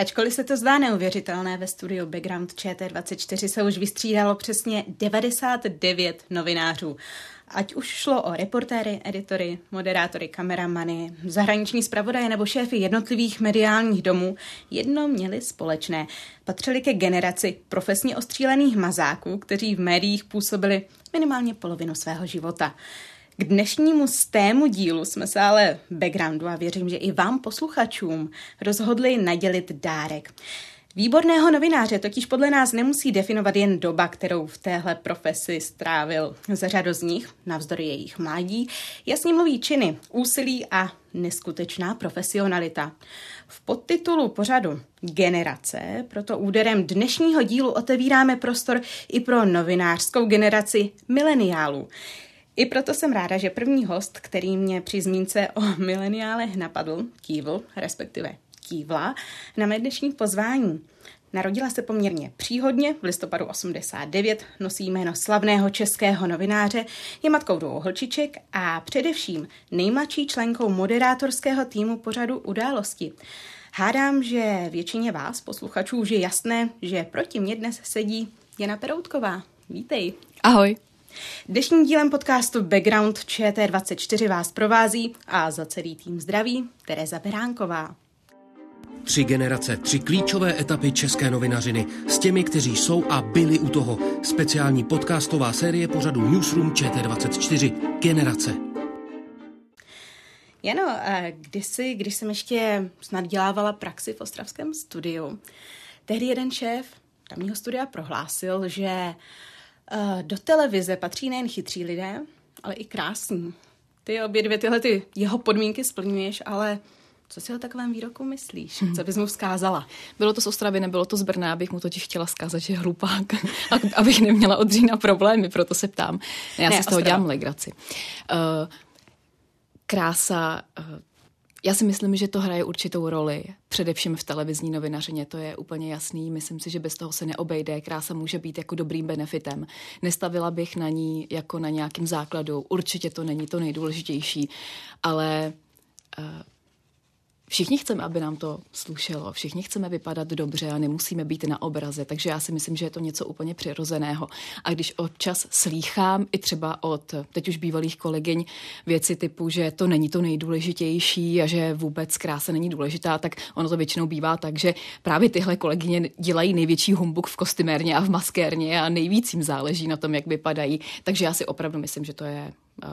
Ačkoliv se to zdá neuvěřitelné, ve studiu Background ČT24 se už vystřídalo přesně 99 novinářů. Ať už šlo o reportéry, editory, moderátory, kameramany, zahraniční zpravodaje nebo šéfy jednotlivých mediálních domů, jedno měli společné. Patřili ke generaci profesně ostřílených mazáků, kteří v médiích působili minimálně polovinu svého života. K dnešnímu stému dílu jsme se ale backgroundu a věřím, že i vám posluchačům rozhodli nadělit dárek. Výborného novináře totiž podle nás nemusí definovat jen doba, kterou v téhle profesi strávil. Za řadu z nich, navzdory jejich mládí, jasně mluví činy, úsilí a neskutečná profesionalita. V podtitulu pořadu Generace proto úderem dnešního dílu otevíráme prostor i pro novinářskou generaci mileniálů. I proto jsem ráda, že první host, který mě při zmínce o mileniálech napadl, kývl, respektive kývla, na mé dnešní pozvání. Narodila se poměrně příhodně, v listopadu 89, nosí jméno slavného českého novináře, je matkou dvou holčiček a především nejmladší členkou moderátorského týmu pořadu Události. Hádám, že většině vás, posluchačů, už je jasné, že proti mě dnes sedí Jana Peroutková. Vítej. Ahoj. Dnešním dílem podcastu Background ČT24 vás provází a za celý tým zdraví Tereza Beránková. Tři generace, tři klíčové etapy české novinařiny s těmi, kteří jsou a byli u toho. Speciální podcastová série pořadu Newsroom ČT24 Generace. Jano, kdysi, když jsem ještě snad dělávala praxi v Ostravském studiu, tehdy jeden šéf tamního studia prohlásil, že do televize patří nejen chytří lidé, ale i krásní. Ty obě dvě tyhle ty jeho podmínky splňuješ, ale co si o takovém výroku myslíš? Co bys mu vzkázala? Bylo to z Ostravy, nebylo to z Brna, abych mu totiž chtěla zkázat, že je hlupák, abych neměla od října problémy, proto se ptám. Já ne, si z toho Ostrava. dělám legraci. Uh, krása, uh, já si myslím, že to hraje určitou roli, především v televizní novinařině, to je úplně jasný. Myslím si, že bez toho se neobejde. Krása může být jako dobrým benefitem. Nestavila bych na ní jako na nějakým základu. Určitě to není to nejdůležitější, ale uh, Všichni chceme, aby nám to slušelo, všichni chceme vypadat dobře a nemusíme být na obraze, takže já si myslím, že je to něco úplně přirozeného. A když občas slýchám i třeba od teď už bývalých kolegyň věci typu, že to není to nejdůležitější a že vůbec krása není důležitá, tak ono to většinou bývá tak, že právě tyhle kolegyně dělají největší humbuk v kostymérně a v maskérně a nejvíc jim záleží na tom, jak vypadají. Takže já si opravdu myslím, že to je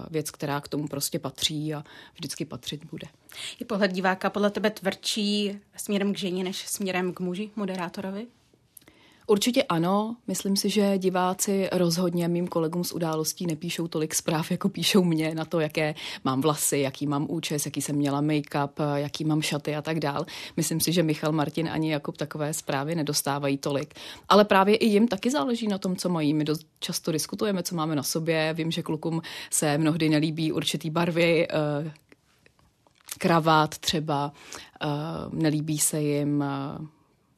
věc, která k tomu prostě patří a vždycky patřit bude. Je pohled diváka podle tebe tvrdší směrem k ženě než směrem k muži, moderátorovi? Určitě ano. Myslím si, že diváci rozhodně mým kolegům z událostí nepíšou tolik zpráv, jako píšou mě na to, jaké mám vlasy, jaký mám účes, jaký jsem měla make-up, jaký mám šaty a tak dál. Myslím si, že Michal Martin ani Jakub takové zprávy nedostávají tolik. Ale právě i jim taky záleží na tom, co mají. My dost často diskutujeme, co máme na sobě. Vím, že klukům se mnohdy nelíbí určitý barvy, eh, kravát třeba, eh, nelíbí se jim eh,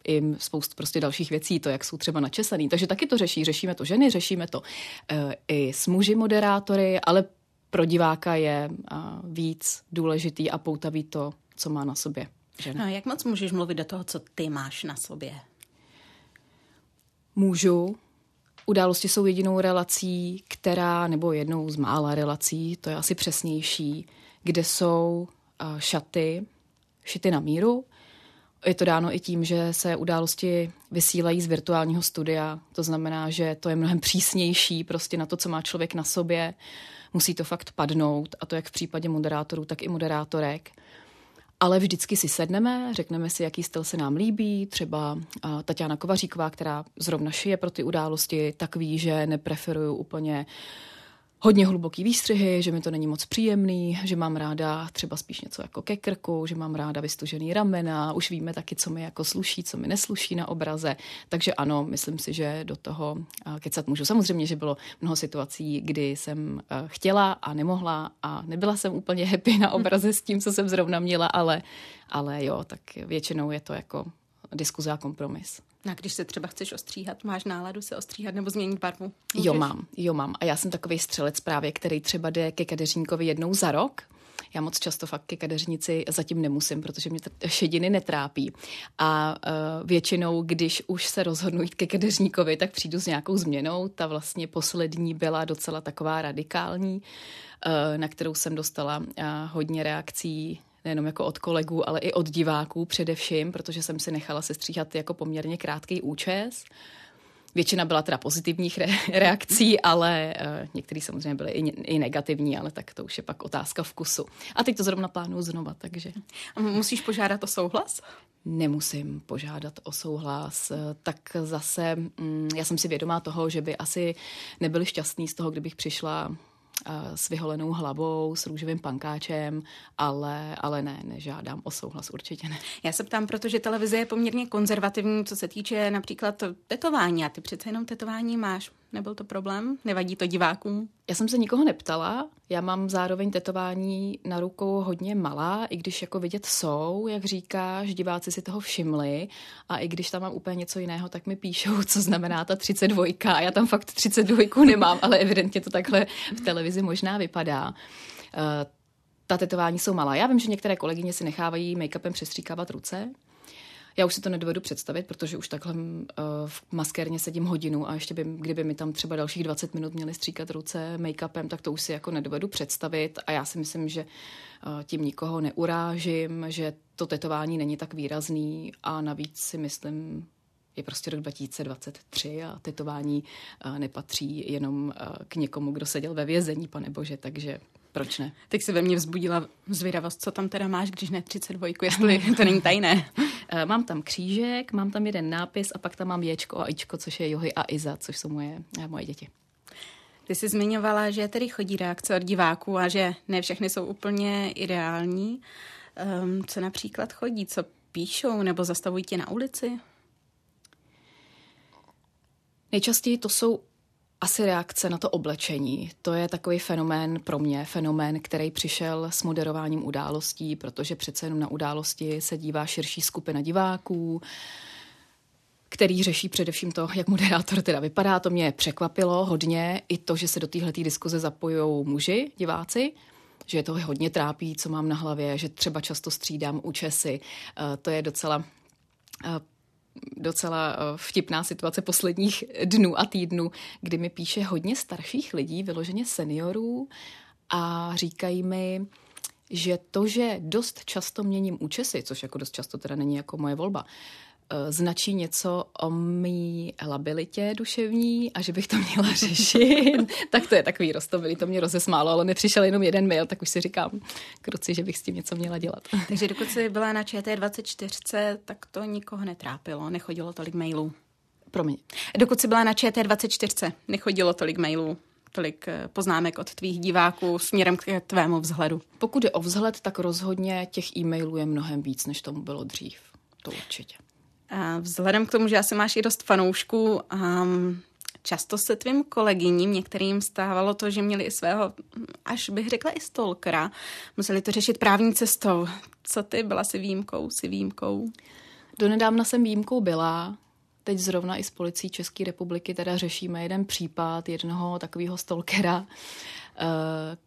i spoustu prostě dalších věcí, to, jak jsou třeba načesaný. Takže taky to řeší. Řešíme to ženy, řešíme to uh, i s muži moderátory, ale pro diváka je uh, víc důležitý a poutavý to, co má na sobě žena. No, jak moc můžeš mluvit do toho, co ty máš na sobě? Můžu. Události jsou jedinou relací, která, nebo jednou z mála relací, to je asi přesnější, kde jsou uh, šaty šity na míru, je to dáno i tím, že se události vysílají z virtuálního studia. To znamená, že to je mnohem přísnější prostě na to, co má člověk na sobě. Musí to fakt padnout, a to jak v případě moderátorů, tak i moderátorek. Ale vždycky si sedneme, řekneme si, jaký styl se nám líbí. Třeba Tatiana Kovaříková, která zrovna šije pro ty události, tak ví, že nepreferuju úplně hodně hluboký výstřihy, že mi to není moc příjemný, že mám ráda třeba spíš něco jako ke krku, že mám ráda vystužený ramena, už víme taky, co mi jako sluší, co mi nesluší na obraze. Takže ano, myslím si, že do toho kecat můžu. Samozřejmě, že bylo mnoho situací, kdy jsem chtěla a nemohla a nebyla jsem úplně happy na obraze s tím, co jsem zrovna měla, ale, ale jo, tak většinou je to jako diskuze a kompromis. A když se třeba chceš ostříhat, máš náladu se ostříhat nebo změnit barvu? Můžeš? Jo, mám, jo, mám. A já jsem takový střelec právě, který třeba jde ke kadeřníkovi jednou za rok. Já moc často fakt ke kadeřnici zatím nemusím, protože mě šediny netrápí. A uh, většinou, když už se rozhodnu jít ke kadeřníkovi, tak přijdu s nějakou změnou. Ta vlastně poslední byla docela taková radikální, uh, na kterou jsem dostala uh, hodně reakcí nejenom jako od kolegů, ale i od diváků především, protože jsem si nechala sestříhat jako poměrně krátký účes. Většina byla teda pozitivních re- reakcí, ale uh, některý samozřejmě byly i, i negativní, ale tak to už je pak otázka vkusu. A teď to zrovna plánuju znova, takže... A musíš požádat o souhlas? Nemusím požádat o souhlas. Tak zase mm, já jsem si vědomá toho, že by asi nebyli šťastní z toho, kdybych přišla s vyholenou hlavou, s růžovým pankáčem, ale, ale ne, nežádám o souhlas, určitě ne. Já se ptám, protože televize je poměrně konzervativní, co se týče například tetování. A ty přece jenom tetování máš. Nebyl to problém? Nevadí to divákům? Já jsem se nikoho neptala. Já mám zároveň tetování na rukou hodně malá, i když jako vidět jsou, jak říkáš, diváci si toho všimli. A i když tam mám úplně něco jiného, tak mi píšou, co znamená ta 32. A já tam fakt 32 nemám, ale evidentně to takhle v televizi možná vypadá. Eh, ta tetování jsou malá. Já vím, že některé kolegyně si nechávají make-upem přestříkávat ruce, já už si to nedovedu představit, protože už takhle uh, v maskérně sedím hodinu a ještě by, kdyby mi tam třeba dalších 20 minut měli stříkat ruce make-upem, tak to už si jako nedovedu představit. A já si myslím, že uh, tím nikoho neurážím, že to tetování není tak výrazný. A navíc si myslím, je prostě rok 2023 a tetování uh, nepatří jenom k někomu, kdo seděl ve vězení, pane bože, takže proč ne? Teď se ve mně vzbudila zvědavost, co tam teda máš, když ne 32, jestli to není tajné. Eh, mám tam křížek, mám tam jeden nápis a pak tam mám Ječko a Ičko, což je Johy a Iza, což jsou moje, eh, moje děti. Ty jsi zmiňovala, že tedy chodí reakce od diváků a že ne všechny jsou úplně ideální. Um, co například chodí? Co píšou nebo zastavují tě na ulici? Nejčastěji to jsou asi reakce na to oblečení. To je takový fenomén pro mě, fenomén, který přišel s moderováním událostí, protože přece jenom na události se dívá širší skupina diváků, který řeší především to, jak moderátor teda vypadá. To mě překvapilo hodně. I to, že se do téhle diskuze zapojují muži, diváci, že je to hodně trápí, co mám na hlavě, že třeba často střídám účesy. Eh, to je docela eh, docela eh, vtipná situace posledních dnů a týdnů, kdy mi píše hodně starších lidí, vyloženě seniorů a říkají mi, že to, že dost často měním účesy, což jako dost často teda není jako moje volba, značí něco o mý labilitě duševní a že bych to měla řešit. tak to je takový roztomilý, to mě rozesmálo, ale nepřišel jenom jeden mail, tak už si říkám, kruci, že bych s tím něco měla dělat. Takže dokud jsi byla na ČT24, tak to nikoho netrápilo, nechodilo tolik mailů. Promiň. Dokud jsi byla na ČT24, nechodilo tolik mailů tolik eh, poznámek od tvých diváků směrem k tvému vzhledu? Pokud je o vzhled, tak rozhodně těch e-mailů je mnohem víc, než tomu bylo dřív. To určitě. Vzhledem k tomu, že asi máš i dost fanoušků, um, často se tvým kolegyním, některým stávalo to, že měli i svého, až bych řekla i stolkera, museli to řešit právní cestou. Co ty, byla si výjimkou, si výjimkou? Donedávna jsem výjimkou byla, teď zrovna i s policií České republiky teda řešíme jeden případ jednoho takového stalkera, eh,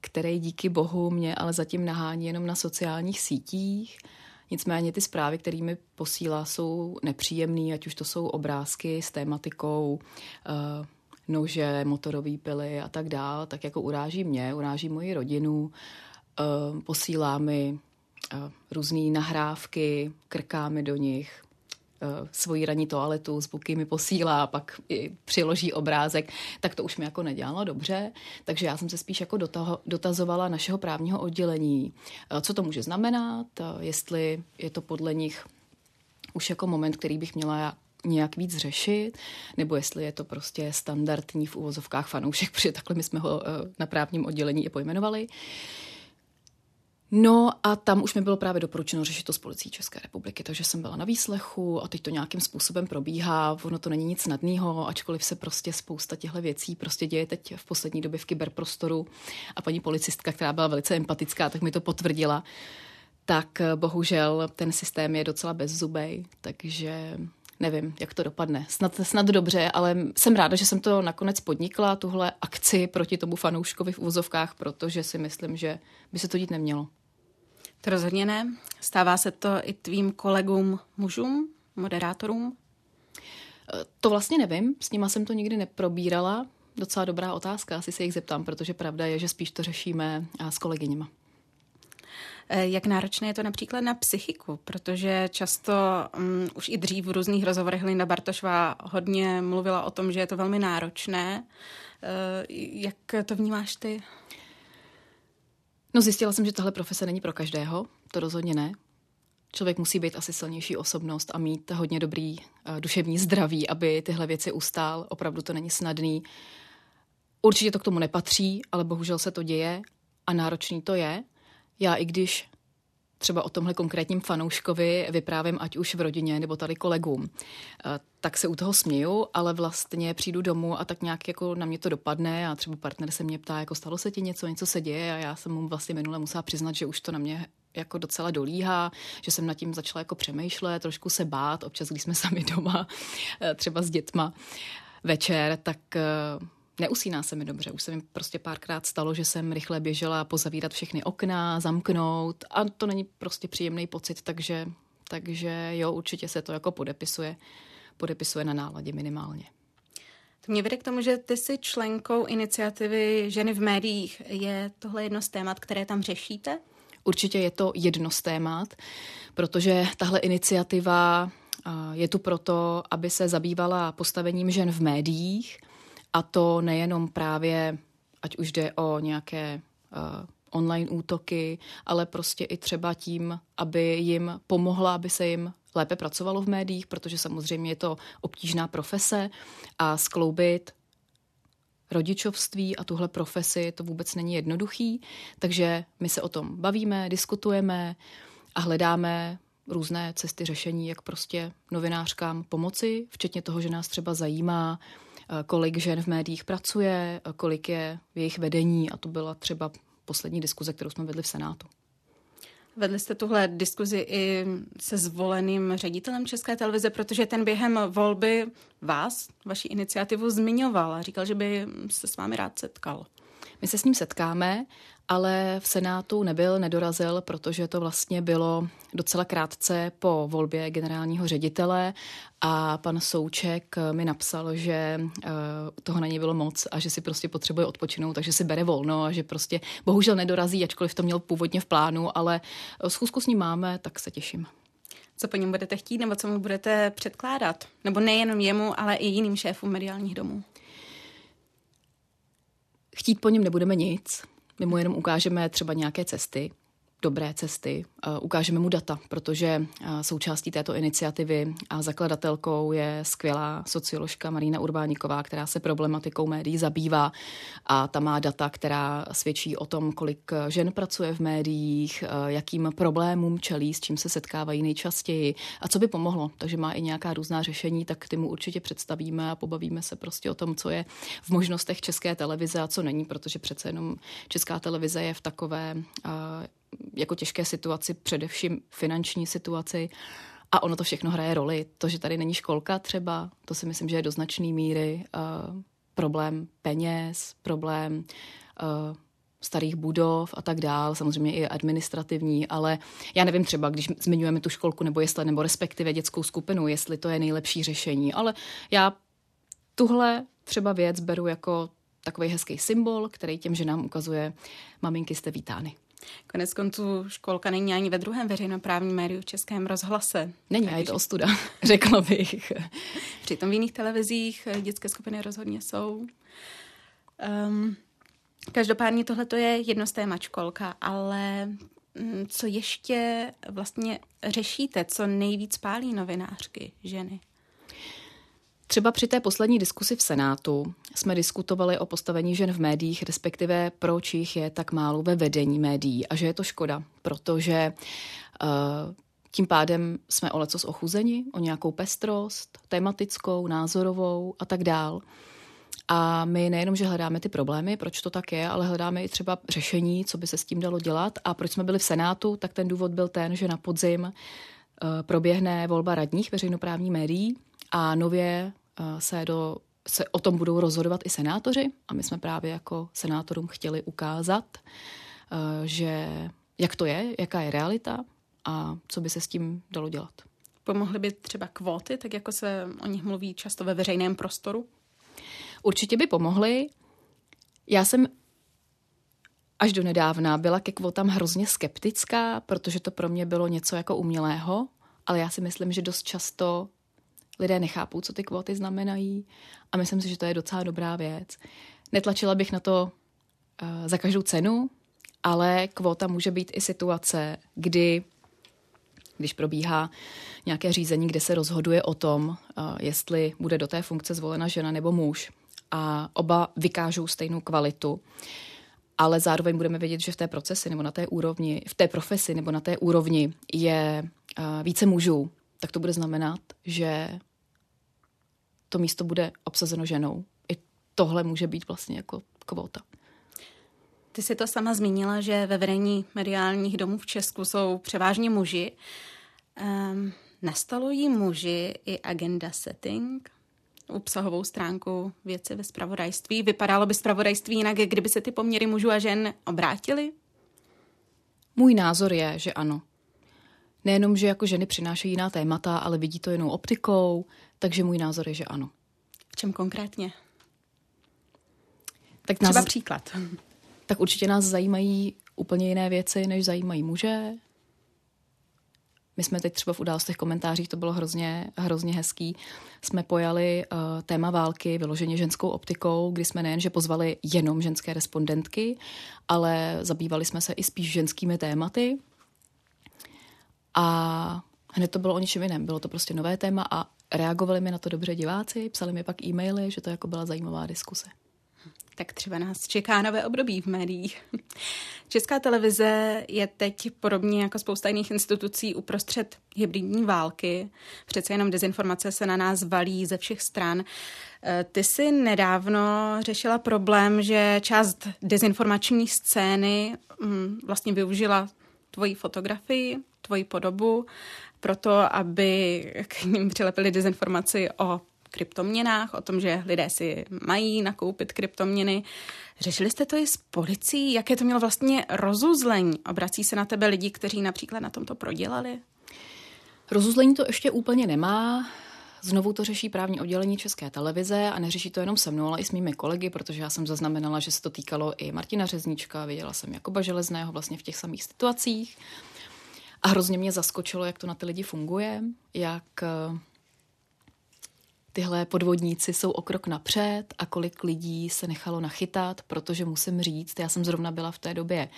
který díky bohu mě ale zatím nahání jenom na sociálních sítích. Nicméně ty zprávy, které mi posílá, jsou nepříjemné, ať už to jsou obrázky s tématikou uh, nože, motorové pily a tak dále, tak jako uráží mě, uráží moji rodinu, uh, posílá mi uh, různé nahrávky, krká mi do nich, svoji ranní toaletu, zvuky mi posílá, pak i přiloží obrázek, tak to už mi jako nedělalo dobře. Takže já jsem se spíš jako dotaho, dotazovala našeho právního oddělení, uh, co to může znamenat, uh, jestli je to podle nich už jako moment, který bych měla nějak víc řešit, nebo jestli je to prostě standardní v úvozovkách fanoušek, protože takhle my jsme ho eh, na právním oddělení i pojmenovali. No a tam už mi bylo právě doporučeno řešit to s policií České republiky, takže jsem byla na výslechu a teď to nějakým způsobem probíhá. Ono to není nic snadného, ačkoliv se prostě spousta těchto věcí prostě děje teď v poslední době v kyberprostoru. A paní policistka, která byla velice empatická, tak mi to potvrdila. Tak eh, bohužel ten systém je docela bezzubej, takže nevím, jak to dopadne. Snad, snad dobře, ale jsem ráda, že jsem to nakonec podnikla, tuhle akci proti tomu fanouškovi v úzovkách, protože si myslím, že by se to dít nemělo. To rozhodně ne. Stává se to i tvým kolegům mužům, moderátorům? To vlastně nevím, s nima jsem to nikdy neprobírala. Docela dobrá otázka, asi se jich zeptám, protože pravda je, že spíš to řešíme s kolegyněma. Eh, jak náročné je to například na psychiku, protože často um, už i dřív v různých rozhovorech Linda Bartošová hodně mluvila o tom, že je to velmi náročné. Uh, jak to vnímáš ty? No zjistila jsem, že tahle profese není pro každého, to rozhodně ne. Člověk musí být asi silnější osobnost a mít hodně dobrý uh, duševní zdraví, aby tyhle věci ustál. Opravdu to není snadný. Určitě to k tomu nepatří, ale bohužel se to děje a náročný to je. Já i když třeba o tomhle konkrétním fanouškovi vyprávím ať už v rodině nebo tady kolegům, eh, tak se u toho směju, ale vlastně přijdu domů a tak nějak jako na mě to dopadne a třeba partner se mě ptá, jako stalo se ti něco, něco se děje? A já jsem mu vlastně minule musela přiznat, že už to na mě jako docela dolíhá, že jsem nad tím začala jako přemýšlet, trošku se bát, občas, když jsme sami doma, eh, třeba s dětma večer, tak eh, neusíná se mi dobře. Už se mi prostě párkrát stalo, že jsem rychle běžela pozavírat všechny okna, zamknout a to není prostě příjemný pocit, takže, takže jo, určitě se to jako podepisuje, podepisuje na náladě minimálně. To mě vede k tomu, že ty jsi členkou iniciativy Ženy v médiích. Je tohle jedno z témat, které tam řešíte? Určitě je to jedno z témat, protože tahle iniciativa je tu proto, aby se zabývala postavením žen v médiích – a to nejenom právě, ať už jde o nějaké uh, online útoky, ale prostě i třeba tím, aby jim pomohla, aby se jim lépe pracovalo v médiích, protože samozřejmě je to obtížná profese a skloubit rodičovství a tuhle profesi to vůbec není jednoduchý, takže my se o tom bavíme, diskutujeme a hledáme různé cesty řešení, jak prostě novinářkám pomoci, včetně toho, že nás třeba zajímá, Eh, kolik žen v médiích pracuje, eh, kolik je v jejich vedení a to byla třeba poslední diskuze, kterou jsme vedli v Senátu. Vedli jste tuhle diskuzi i se zvoleným ředitelem České televize, protože ten během volby vás, vaši iniciativu zmiňoval a říkal, že by se s vámi rád setkal. My se s ním setkáme ale v Senátu nebyl, nedorazil, protože to vlastně bylo docela krátce po volbě generálního ředitele a pan Souček mi napsal, že eh, toho na něj bylo moc a že si prostě potřebuje odpočinout, takže si bere volno a že prostě bohužel nedorazí, ačkoliv to měl původně v plánu, ale schůzku s ním máme, tak se těším. Co po něm budete chtít nebo co mu budete předkládat? Nebo nejenom jemu, ale i jiným šéfům mediálních domů? Chtít po něm nebudeme nic, my mu jenom ukážeme třeba nějaké cesty, dobré cesty, ukážeme mu data, protože součástí této iniciativy a zakladatelkou je skvělá socioložka Marína Urbáníková, která se problematikou médií zabývá a ta má data, která svědčí o tom, kolik žen pracuje v médiích, jakým problémům čelí, s čím se setkávají nejčastěji a co by pomohlo. Takže má i nějaká různá řešení, tak ty mu určitě představíme a pobavíme se prostě o tom, co je v možnostech české televize a co není, protože přece jenom česká televize je v takové jako těžké situaci, především finanční situaci. A ono to všechno hraje roli. To, že tady není školka třeba, to si myslím, že je do značné míry uh, problém peněz, problém uh, starých budov a tak dál, samozřejmě i administrativní, ale já nevím třeba, když zmiňujeme tu školku nebo jestli, nebo respektive dětskou skupinu, jestli to je nejlepší řešení, ale já tuhle třeba věc beru jako takový hezký symbol, který těm ženám ukazuje, maminky jste vítány. Konec konců školka není ani ve druhém veřejnoprávním médiu v Českém rozhlase. Není, a je to ostuda, řekla bych. Přitom v jiných televizích eh, dětské skupiny rozhodně jsou. Um, každopádně tohle je jedno z témat školka, ale mm, co ještě vlastně řešíte, co nejvíc pálí novinářky, ženy? Třeba při té poslední diskusi v Senátu jsme diskutovali o postavení žen v médiích, respektive proč jich je tak málo ve vedení médií a že je to škoda, protože uh, tím pádem jsme o lecos ochuzeni, o nějakou pestrost, tematickou, názorovou a tak dál. A my nejenom, že hledáme ty problémy, proč to tak je, ale hledáme i třeba řešení, co by se s tím dalo dělat. A proč jsme byli v Senátu, tak ten důvod byl ten, že na podzim uh, proběhne volba radních veřejnoprávní médií a nově se do se o tom budou rozhodovat i senátoři a my jsme právě jako senátorům chtěli ukázat, uh, že jak to je, jaká je realita a co by se s tím dalo dělat. Pomohly by třeba kvóty, tak jako se o nich mluví často ve veřejném prostoru? Určitě by pomohly. Já jsem až do nedávna byla ke kvotám hrozně skeptická, protože to pro mě bylo něco jako umělého, ale já si myslím, že dost často lidé nechápou, co ty kvóty znamenají. A myslím si, že to je docela dobrá věc. Netlačila bych na to uh, za každou cenu, ale kvóta může být i situace, kdy když probíhá nějaké řízení, kde se rozhoduje o tom, uh, jestli bude do té funkce zvolena žena nebo muž. A oba vykážou stejnou kvalitu, ale zároveň budeme vědět, že v té procesi nebo na té úrovni, v té profesi nebo na té úrovni je uh, více mužů, tak to bude znamenat, že to místo bude obsazeno ženou. I tohle může být vlastně jako kvota. Ty jsi to sama zmínila, že ve vedení mediálních domů v Česku jsou převážně muži. Um, nastalují muži i agenda setting, obsahovou stránku věci ve spravodajství. Vypadalo by spravodajství jinak, kdyby se ty poměry mužů a žen obrátily? Můj názor je, že ano. Nejenom, že jako ženy přinášejí jiná témata, ale vidí to jinou optikou, takže můj názor je, že ano. V čem konkrétně? Tak Třeba nás, příklad. Tak určitě nás zajímají úplně jiné věci, než zajímají muže. My jsme teď třeba v událostech komentářích, to bylo hrozně, hrozně hezký, jsme pojali uh, téma války vyloženě ženskou optikou, kdy jsme nejen, že pozvali jenom ženské respondentky, ale zabývali jsme se i spíš ženskými tématy. A hned to bylo o ničem jiném. Bylo to prostě nové téma a reagovali mi na to dobře diváci, psali mi pak e-maily, že to jako byla zajímavá diskuse tak třeba nás čeká nové období v médiích. Česká televize je teď podobně jako spousta jiných institucí uprostřed hybridní války. Přece jenom dezinformace se na nás valí ze všech stran. Eh, ty jsi nedávno řešila problém, že část dezinformační scény hm, vlastně využila tvoji fotografii, tvoji podobu, proto aby k ním přilepili dezinformaci o kryptoměnách, o tom, že lidé si mají nakoupit kryptoměny. Řešili jste to i s policií? Jaké to mělo vlastně rozuzlení? Obrací se na tebe lidi, kteří například na tomto prodělali? Rozuzlení to ještě úplně nemá. Znovu to řeší právní oddělení České televize a neřeší to jenom se mnou, ale i s mými kolegy, protože já jsem zaznamenala, že se to týkalo i Martina Řeznička, viděla jsem Jakoba Železného vlastně v těch samých situacích. A hrozně mě zaskočilo, jak to na ty lidi funguje, jak tyhle podvodníci jsou o krok napřed a kolik lidí se nechalo nachytat, protože musím říct, já jsem zrovna byla v té době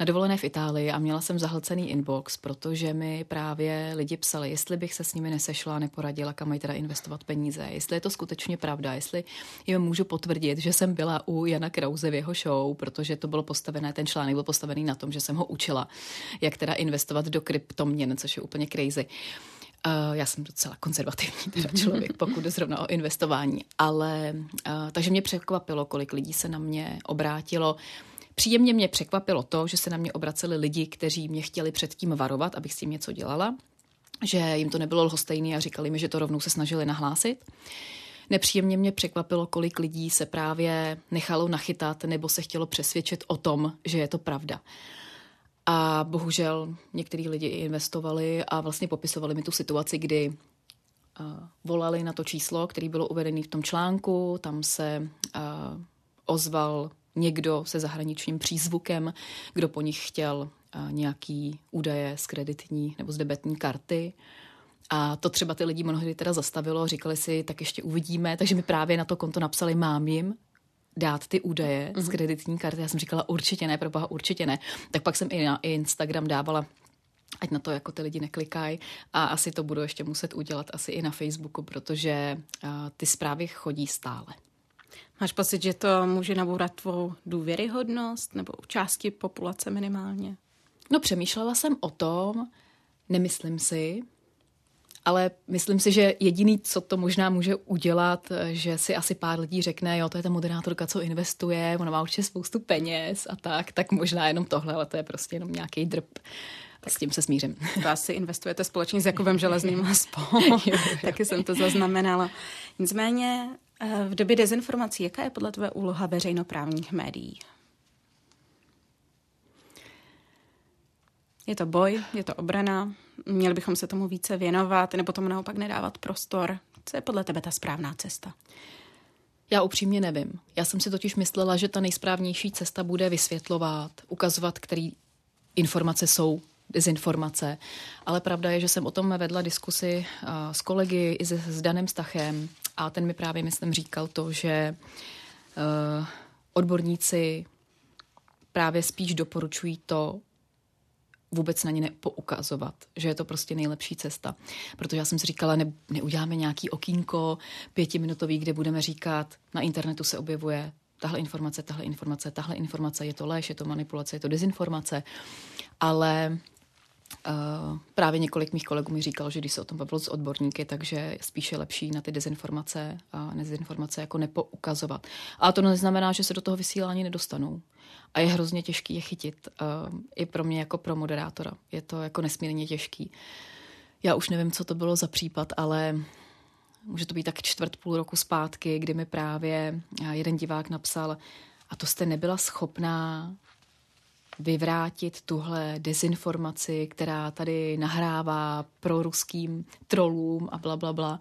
na dovolené v Itálii a měla jsem zahlcený inbox, protože mi právě lidi psali, jestli bych se s nimi nesešla neporadila, kam mají teda investovat peníze, jestli je to skutečně pravda, jestli jim můžu potvrdit, že jsem byla u Jana Krause v jeho show, protože to bylo postavené, ten článek byl postavený na tom, že jsem ho učila, jak teda investovat do kryptoměn, což je úplně crazy. Uh, já jsem docela konzervativní teda člověk, pokud jde zrovna o investování, ale uh, takže mě překvapilo, kolik lidí se na mě obrátilo. Příjemně mě překvapilo to, že se na mě obraceli lidi, kteří mě chtěli předtím varovat, abych s tím něco dělala, že jim to nebylo lhostejné a říkali mi, že to rovnou se snažili nahlásit. Nepříjemně mě překvapilo, kolik lidí se právě nechalo nachytat nebo se chtělo přesvědčit o tom, že je to pravda. A bohužel některý lidi investovali a vlastně popisovali mi tu situaci, kdy uh, volali na to číslo, který bylo uvedený v tom článku, tam se uh, ozval někdo se zahraničním přízvukem, kdo po nich chtěl uh, nějaký údaje z kreditní nebo z debetní karty. A to třeba ty lidi mnohdy teda zastavilo, říkali si, tak ještě uvidíme, takže mi právě na to konto napsali, mám jim, dát ty údaje mm-hmm. z mhm. kreditní karty. Já jsem říkala určitě ne, pro boha určitě ne. Tak pak jsem i na Instagram dávala ať na to jako ty lidi neklikají a asi to budu ještě muset udělat asi i na Facebooku, protože uh, ty zprávy chodí stále. Máš pocit, že to může nabourat tvou důvěryhodnost nebo u části populace minimálně? No přemýšlela jsem o tom, nemyslím si, ale myslím si, že jediný, co to možná může udělat, že si asi pár lidí řekne, jo, to je ta moderátorka, co investuje, ona má určitě spoustu peněz a tak, tak možná jenom tohle, ale to je prostě jenom nějaký drb. S tím se smířím. To asi investujete společně s Jakubem Železným a spolu. Taky jsem to zaznamenala. Nicméně eh, v době dezinformací, jaká je podle tebe úloha veřejnoprávních médií? Je to boj, je to obrana, měli bychom se tomu více věnovat, nebo tomu naopak nedávat prostor. Co je podle tebe ta správná cesta? Já upřímně nevím. Já jsem si totiž myslela, že ta nejsprávnější cesta bude vysvětlovat, ukazovat, který informace jsou dezinformace. Ale pravda je, že jsem o tom vedla diskusi s kolegy i s Danem Stachem a ten mi právě, myslím, říkal to, že odborníci právě spíš doporučují to, vůbec na ně nepoukazovat, že je to prostě nejlepší cesta. Protože já jsem si říkala, ne, neuděláme nějaký okýnko pětiminutový, kde budeme říkat, na internetu se objevuje tahle informace, tahle informace, tahle informace, je to lež, je to manipulace, je to dezinformace. Ale Uh, právě několik mých kolegů mi říkal, že když se o tom bavilo s odborníky, takže spíše lepší na ty dezinformace a dezinformace jako nepoukazovat. A to neznamená, že se do toho vysílání nedostanou. A je hrozně těžký je chytit. Uh, I pro mě jako pro moderátora. Je to jako nesmírně těžký. Já už nevím, co to bylo za případ, ale může to být tak čtvrt půl roku zpátky, kdy mi právě jeden divák napsal, a to jste nebyla schopná vyvrátit tuhle dezinformaci, která tady nahrává pro ruským trolům a bla, bla, bla.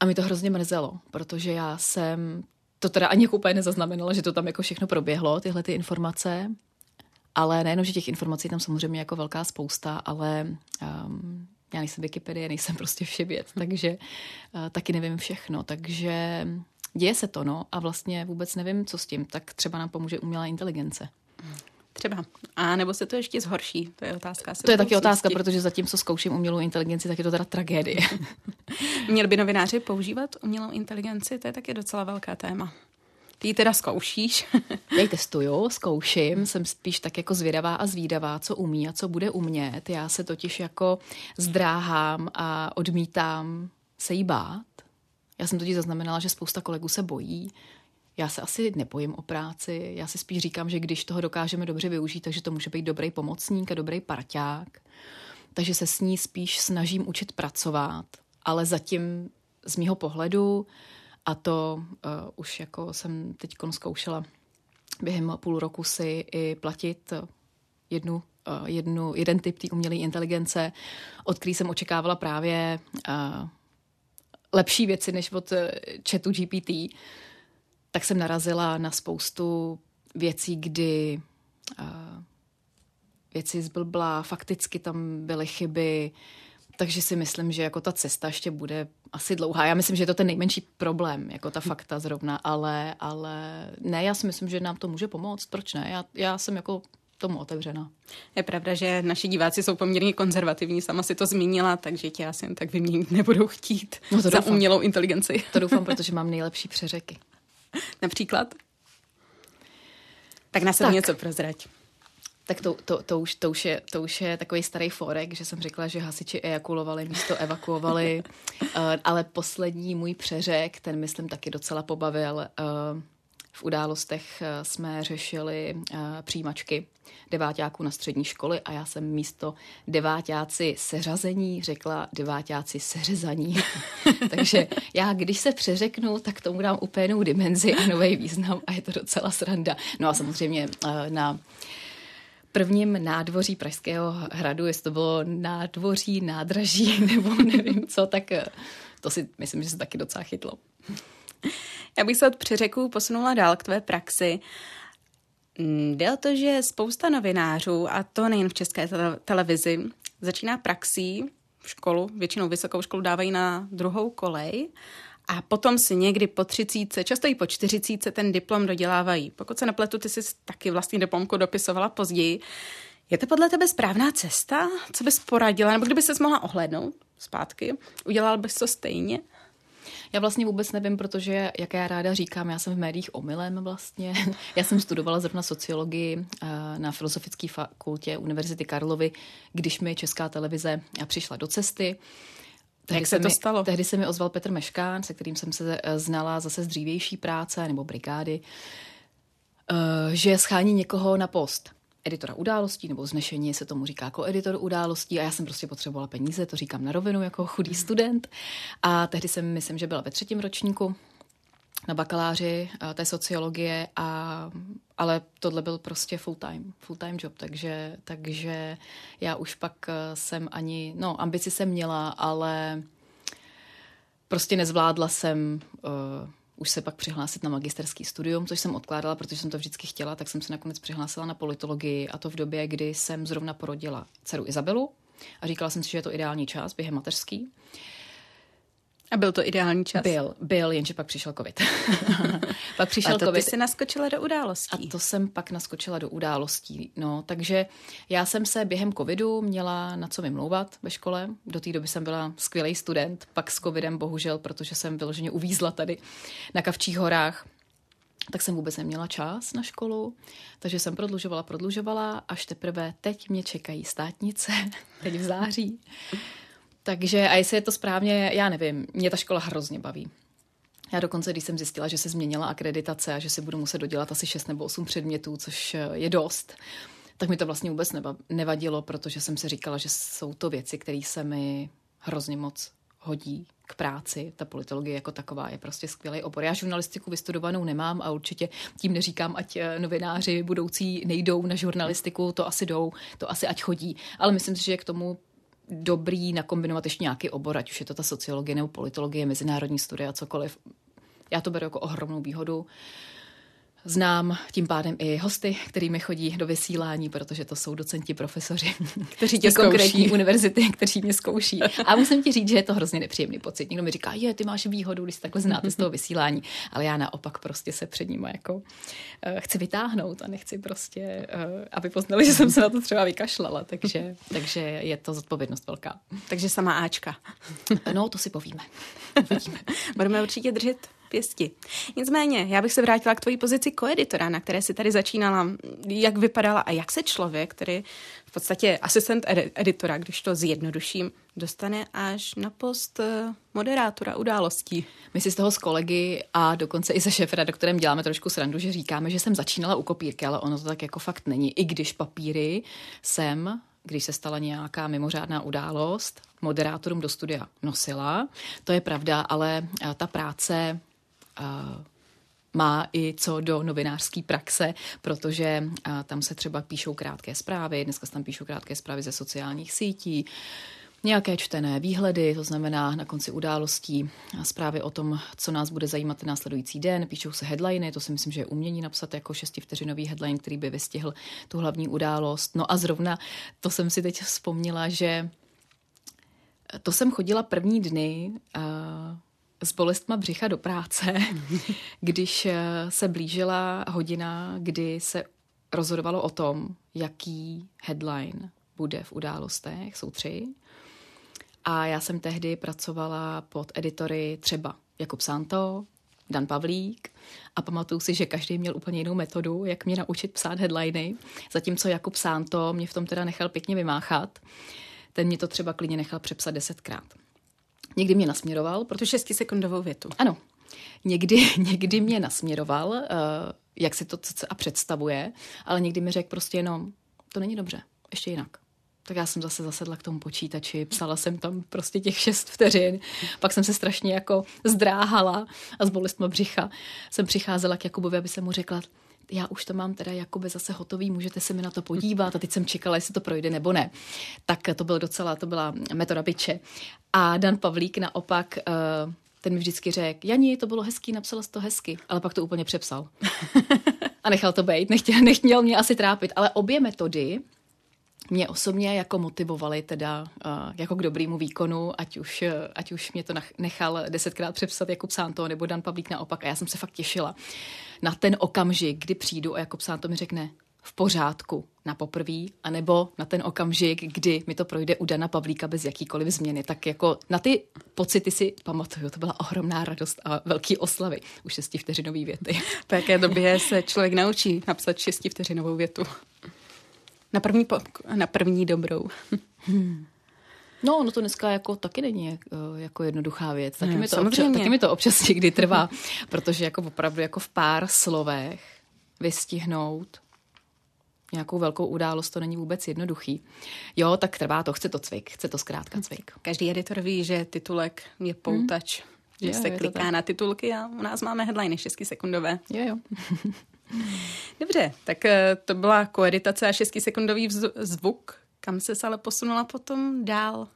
A mi to hrozně mrzelo, protože já jsem to teda ani jako úplně nezaznamenala, že to tam jako všechno proběhlo, tyhle ty informace. Ale nejenom, že těch informací tam samozřejmě jako velká spousta, ale um, já nejsem Wikipedie, nejsem prostě vševěd, takže uh, taky nevím všechno. Takže děje se to, no, a vlastně vůbec nevím, co s tím. Tak třeba nám pomůže umělá inteligence. Třeba. A nebo se to ještě zhorší? To je otázka. To je taky otázka, protože zatím, co zkouším umělou inteligenci, tak je to teda tragédie. Měli by novináři používat umělou inteligenci? To je taky docela velká téma. Ty ji teda zkoušíš? Já ji testuju, zkouším, jsem spíš tak jako zvědavá a zvídavá, co umí a co bude umět. Já se totiž jako zdráhám a odmítám se jí bát. Já jsem totiž zaznamenala, že spousta kolegů se bojí, já se asi nebojím o práci, já si spíš říkám, že když toho dokážeme dobře využít, takže to může být dobrý pomocník a dobrý parťák. Takže se s ní spíš snažím učit pracovat, ale zatím z mýho pohledu, a to uh, už jako jsem teď zkoušela během půl roku si i platit jednu, uh, jednu, jeden typ té umělé inteligence, od který jsem očekávala právě uh, lepší věci než od chatu GPT, tak jsem narazila na spoustu věcí, kdy uh, věci zblblá, fakticky tam byly chyby, takže si myslím, že jako ta cesta ještě bude asi dlouhá. Já myslím, že je to ten nejmenší problém, jako ta fakta zrovna, ale, ale ne, já si myslím, že nám to může pomoct. Proč ne? Já, já jsem jako tomu otevřena. Je pravda, že naši diváci jsou poměrně konzervativní, sama si to zmínila, takže tě asi jen tak vyměnit nebudou chtít no to za doufám. umělou inteligenci. To doufám, protože mám nejlepší přeřeky. Například? Tak nás tak. něco prozrať. Tak to, to, to, už, to, už je, to už je takový starý forek, že jsem řekla, že hasiči ejakulovali, místo evakuovali, uh, ale poslední můj přeřek, ten myslím taky docela pobavil. Uh, v událostech eh, jsme řešili uh, přijímačky deváťáků na střední školy a já jsem místo deváťáci seřazení řekla deváťáci seřezaní. Takže já, když se přeřeknu, tak tomu dám úplně jinou dimenzi a nový význam a je to docela sranda. No a samozřejmě uh, na prvním nádvoří Pražského hradu, jestli to bylo nádvoří, nádraží nebo nevím co, tak to si myslím, že se taky docela chytlo. Já bych se od přeřeků posunula dál k tvé praxi. Mm, jde o to, že spousta novinářů, a to nejen v české televizi, začíná praxí v školu, většinou vysokou školu dávají na druhou kolej a potom si někdy po třicíce, často i po čtyřicíce ten diplom dodělávají. Pokud se nepletu, ty jsi taky vlastní diplomku dopisovala později. Je to podle tebe správná cesta? Co bys poradila? Nebo kdyby se mohla ohlednout zpátky, udělal bys to stejně? Já vlastně vůbec nevím, protože, jak já ráda říkám, já jsem v médiích omylem vlastně. Já jsem studovala zrovna sociologii eh, na Filozofické fakultě Univerzity Karlovy, když mi Česká televize přišla do cesty. Tehdy Jak se to mi, stalo? Tehdy se mi ozval Petr Meškán, se kterým jsem se eh, znala zase z dřívější práce nebo brigády, eh, že schání někoho na post editora událostí, nebo znešení se tomu říká jako editor událostí a já jsem prostě potřebovala peníze, to říkám na rovinu jako chudý student. A tehdy jsem, myslím, že byla ve třetím ročníku na bakaláři eh, té sociologie, a, ale tohle byl prostě full time, full time job, takže, takže já už pak eh, jsem ani, no ambici jsem měla, ale prostě nezvládla jsem uh, už se pak přihlásit na magisterský studium, což jsem odkládala, protože jsem to vždycky chtěla, tak jsem se nakonec přihlásila na politologii a to v době, kdy jsem zrovna porodila dceru Izabelu a říkala jsem si, že je to ideální čas během mateřský. A byl to ideální čas? Byl, byl, jenže pak přišel covid. pak přišel a to covid. ty jsi naskočila do událostí. A to jsem pak naskočila do událostí. No, takže já jsem se během covidu měla na co vymlouvat ve škole. Do té doby jsem byla skvělý student, pak s covidem bohužel, protože jsem vyloženě uvízla tady na Kavčích horách tak jsem vůbec neměla čas na školu, takže jsem prodlužovala, prodlužovala, až teprve teď mě čekají státnice, teď v září. Takže a jestli je to správně, já nevím, mě ta škola hrozně baví. Já dokonce, když jsem zjistila, že se změnila akreditace a že si budu muset dodělat asi 6 nebo 8 předmětů, což eh, je dost, tak mi to vlastně vůbec nevadilo, protože jsem si říkala, že jsou to věci, které se mi hrozně moc hodí k práci. Ta politologie jako taková je prostě skvělý obor. Já žurnalistiku vystudovanou nemám a určitě tím neříkám, ať eh, novináři budoucí nejdou na žurnalistiku, to asi jdou, to asi ať chodí. Ale myslím si, že k tomu dobrý nakombinovat ještě nějaký obor, ať už je to ta sociologie nebo politologie, mezinárodní studie a cokoliv. Já to beru jako ohromnou výhodu. Znám tím pádem i hosty, kterými chodí do vysílání, protože to jsou docenti, profesoři, kteří tě konkrétní univerzity, kteří mě zkouší. A musím ti říct, že je to hrozně nepříjemný pocit. Někdo mi říká, je, ty máš výhodu, když takhle znáte z toho vysílání, ale já naopak prostě se před ním jako uh, chci vytáhnout a nechci prostě, uh, aby poznali, že jsem se na to třeba vykašlala. Takže, takže je to zodpovědnost velká. Takže sama Ačka. no, to si povíme. Uvidíme. Budeme určitě držet pěsti. Nicméně, já bych se vrátila k tvojí pozici koeditora, na které si tady začínala. Jak vypadala a jak se člověk, který v podstatě asistent editora, když to zjednoduším, dostane až na post eh, moderátora událostí. My si z toho s kolegy a dokonce i se šéf-redaktorem děláme trošku srandu, že říkáme, že jsem začínala u kopírky, ale ono to tak jako fakt není. I když papíry jsem když se stala nějaká mimořádná událost, moderátorům do studia nosila. To je pravda, ale eh, ta práce má i co do novinářské praxe, protože tam se třeba píšou krátké zprávy, dneska se tam píšou krátké zprávy ze sociálních sítí, nějaké čtené výhledy, to znamená na konci událostí zprávy o tom, co nás bude zajímat ten následující den, píšou se headliny, to si myslím, že je umění napsat jako šestivteřinový headline, který by vystihl tu hlavní událost. No a zrovna to jsem si teď vzpomněla, že to jsem chodila první dny s bolestma břicha do práce, když eh, se blížila hodina, kdy se rozhodovalo o tom, jaký headline bude v událostech. Jsou tři. A já jsem tehdy pracovala pod editory třeba Jakub Santo, Dan Pavlík a pamatuju si, že každý měl úplně jinou metodu, jak mě naučit psát headliny, zatímco Jakub Santo mě v tom teda nechal pěkně vymáchat. Ten mě to třeba klidně nechal přepsat desetkrát. Někdy mě nasměroval. Pro tu šestisekundovou větu. Ano. Někdy, někdy mě nasměroval, uh, jak si to a představuje, ale někdy mi řekl prostě jenom, to není dobře, ještě jinak. Tak já jsem zase zasedla k tomu počítači, psala jsem tam prostě těch šest vteřin, pak jsem se strašně jako zdráhala a s bolestma břicha jsem přicházela k Jakubovi, aby se mu řekla, já už to mám teda jakoby zase hotový, můžete se mi na to podívat a teď jsem čekala, jestli to projde nebo ne. Tak to byl docela, to byla metoda byče. A Dan Pavlík naopak, eh, ten mi vždycky řekl, Jani, to bylo hezký, napsala to hezky, ale pak to úplně přepsal. a nechal to být, nechtěl, nechtěl mě asi trápit, ale obě metody mě osobně jako motivovali teda uh, jako k dobrýmu výkonu, ať už, uh, ať už mě to nechal desetkrát přepsat Jakub Santo nebo Dan Pavlík naopak a já jsem se fakt těšila na ten okamžik, kdy přijdu a Jakub Santo mi řekne, v pořádku na poprví, anebo na ten okamžik, kdy mi to projde u Dana Pavlíka bez jakýkoliv změny. Tak jako na ty pocity si pamatuju, to byla ohromná radost a velký oslavy u šestivteřinový věty. Po jaké době se člověk naučí napsat šestivteřinovou větu? Na první, po, na první dobrou. Hmm. No, no to dneska jako taky není jako, jako jednoduchá věc. Taky, no, mi to občas, taky mi to občas někdy trvá, protože jako opravdu jako v pár slovech vystihnout nějakou velkou událost, to není vůbec jednoduchý. Jo, tak trvá to, chce to cvik, chce to zkrátka cvik. Každý editor ví, že titulek je poutač, hmm. že jo, se kliká na titulky a u nás máme headliny 6 sekundové. Jo, jo. Dobře, tak eh, to byla koeditace a 6 sekundový zvuk. Kam se ale posunula potom dál?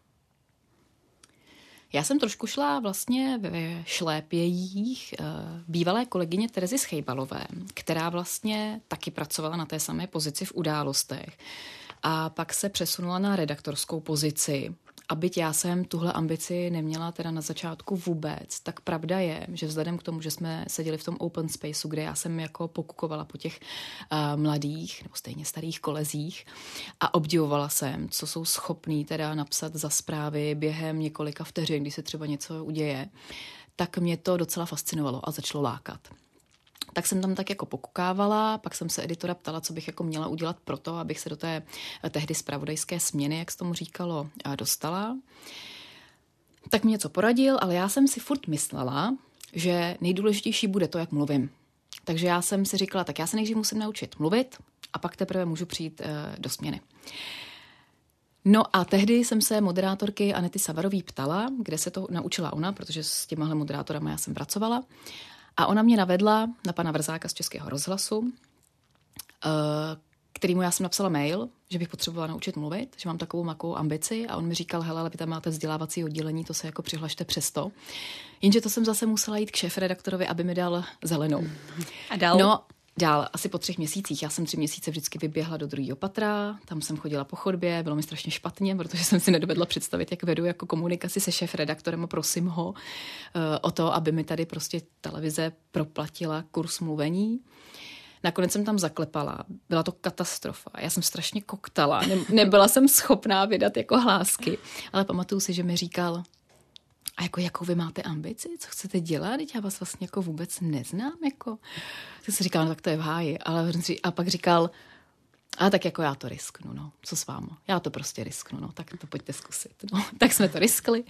Já jsem trošku šla vlastně ve šlépějích uh, bývalé kolegyně Terezy Schejbalové, která vlastně taky pracovala na té samé pozici v událostech. A pak se přesunula na redaktorskou pozici a byť já jsem tuhle ambici neměla teda na začátku vůbec, tak pravda je, že vzhledem k tomu, že jsme seděli v tom open spaceu, kde já jsem jako pokukovala po těch uh, mladých nebo stejně starých kolezích a obdivovala jsem, co jsou schopní teda napsat za zprávy během několika vteřin, když se třeba něco uděje, tak mě to docela fascinovalo a začalo lákat tak jsem tam tak jako pokukávala, pak jsem se editora ptala, co bych jako měla udělat pro to, abych se do té eh, tehdy spravodajské směny, jak se tomu říkalo, eh, dostala. Tak mi něco poradil, ale já jsem si furt myslela, že nejdůležitější bude to, jak mluvím. Takže já jsem si říkala, tak já se nejdřív musím naučit mluvit a pak teprve můžu přijít uh, do směny. No a tehdy jsem se moderátorky Anety Savarový ptala, kde se to naučila ona, protože s těmahle moderátorama já jsem pracovala. A ona mě navedla na pana Vrzáka z Českého rozhlasu, eh, kterýmu já jsem napsala mail, že bych potřebovala naučit mluvit, že mám takovou makou ambici a on mi říkal, hele, ale vy tam máte vzdělávací oddělení, to se jako přihlašte přesto. Jenže to jsem zase musela jít k šéf-redaktorovi, aby mi dal zelenou. A dal? No, Dál, asi po třech měsících. Já jsem tři měsíce vždycky vyběhla do druhého patra, tam jsem chodila po chodbě, bylo mi strašně špatně, protože jsem si nedovedla představit, jak vedu jako komunikaci se šéf-redaktorem a prosím ho uh, o to, aby mi tady prostě televize proplatila kurz mluvení. Nakonec jsem tam zaklepala. Byla to katastrofa. Já jsem strašně koktala. Ne, nebyla jsem schopná vydat jako hlásky. Ale pamatuju si, že mi říkal, a jako jakou vy máte ambici? Co chcete dělat? Teď já vás vlastně jako vůbec neznám. Jako. Tak jsem říkal, no tak to je v háji. Ale a pak říkal, a tak jako já to risknu, no. Co s váma? Já to prostě risknu, no. Tak to pojďte zkusit. No. Tak jsme to riskli.